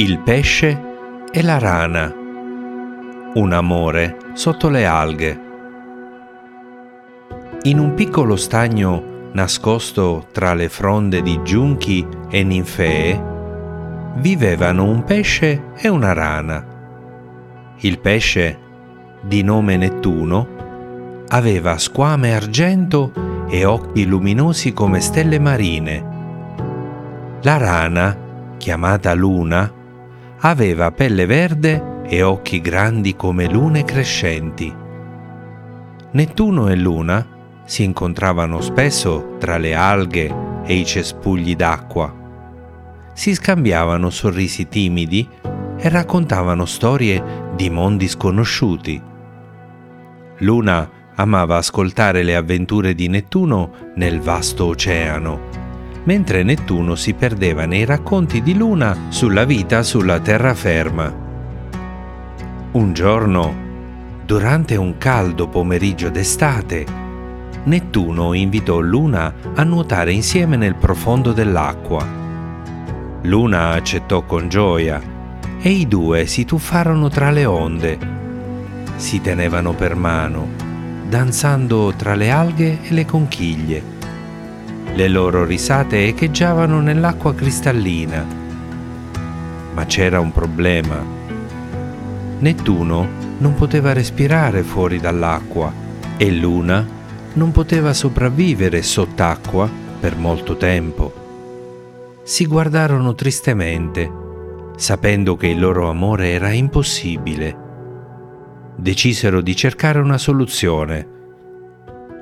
Il pesce e la rana. Un amore sotto le alghe. In un piccolo stagno nascosto tra le fronde di giunchi e ninfee vivevano un pesce e una rana. Il pesce, di nome Nettuno, aveva squame argento e occhi luminosi come stelle marine. La rana, chiamata Luna, aveva pelle verde e occhi grandi come lune crescenti. Nettuno e Luna si incontravano spesso tra le alghe e i cespugli d'acqua. Si scambiavano sorrisi timidi e raccontavano storie di mondi sconosciuti. Luna amava ascoltare le avventure di Nettuno nel vasto oceano mentre Nettuno si perdeva nei racconti di Luna sulla vita sulla terraferma. Un giorno, durante un caldo pomeriggio d'estate, Nettuno invitò Luna a nuotare insieme nel profondo dell'acqua. Luna accettò con gioia e i due si tuffarono tra le onde. Si tenevano per mano, danzando tra le alghe e le conchiglie le loro risate echeggiavano nell'acqua cristallina. Ma c'era un problema. Nettuno non poteva respirare fuori dall'acqua e Luna non poteva sopravvivere sott'acqua per molto tempo. Si guardarono tristemente, sapendo che il loro amore era impossibile. Decisero di cercare una soluzione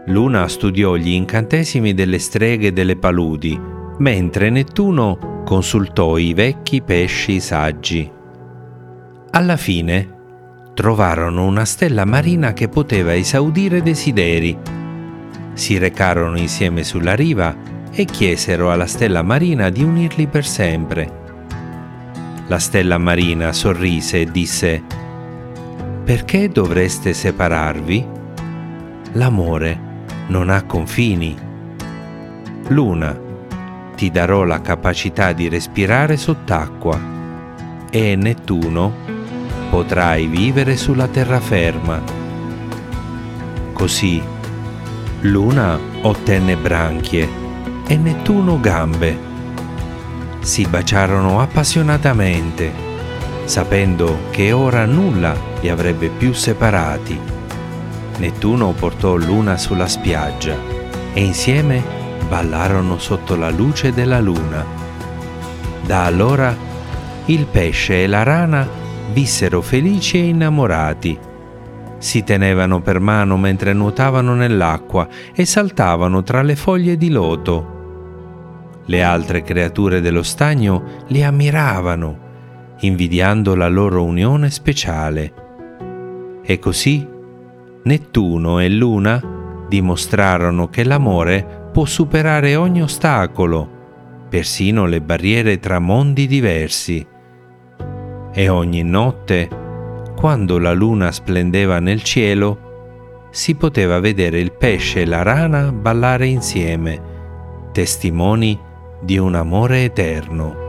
Luna studiò gli incantesimi delle streghe delle paludi, mentre Nettuno consultò i vecchi pesci saggi. Alla fine trovarono una stella marina che poteva esaudire desideri. Si recarono insieme sulla riva e chiesero alla stella marina di unirli per sempre. La stella marina sorrise e disse, Perché dovreste separarvi? L'amore non ha confini. Luna, ti darò la capacità di respirare sott'acqua e Nettuno potrai vivere sulla terraferma. Così Luna ottenne branchie e Nettuno gambe. Si baciarono appassionatamente, sapendo che ora nulla li avrebbe più separati. Nettuno portò Luna sulla spiaggia e insieme ballarono sotto la luce della luna. Da allora il pesce e la rana vissero felici e innamorati. Si tenevano per mano mentre nuotavano nell'acqua e saltavano tra le foglie di loto. Le altre creature dello stagno li ammiravano, invidiando la loro unione speciale. E così Nettuno e Luna dimostrarono che l'amore può superare ogni ostacolo, persino le barriere tra mondi diversi. E ogni notte, quando la luna splendeva nel cielo, si poteva vedere il pesce e la rana ballare insieme, testimoni di un amore eterno.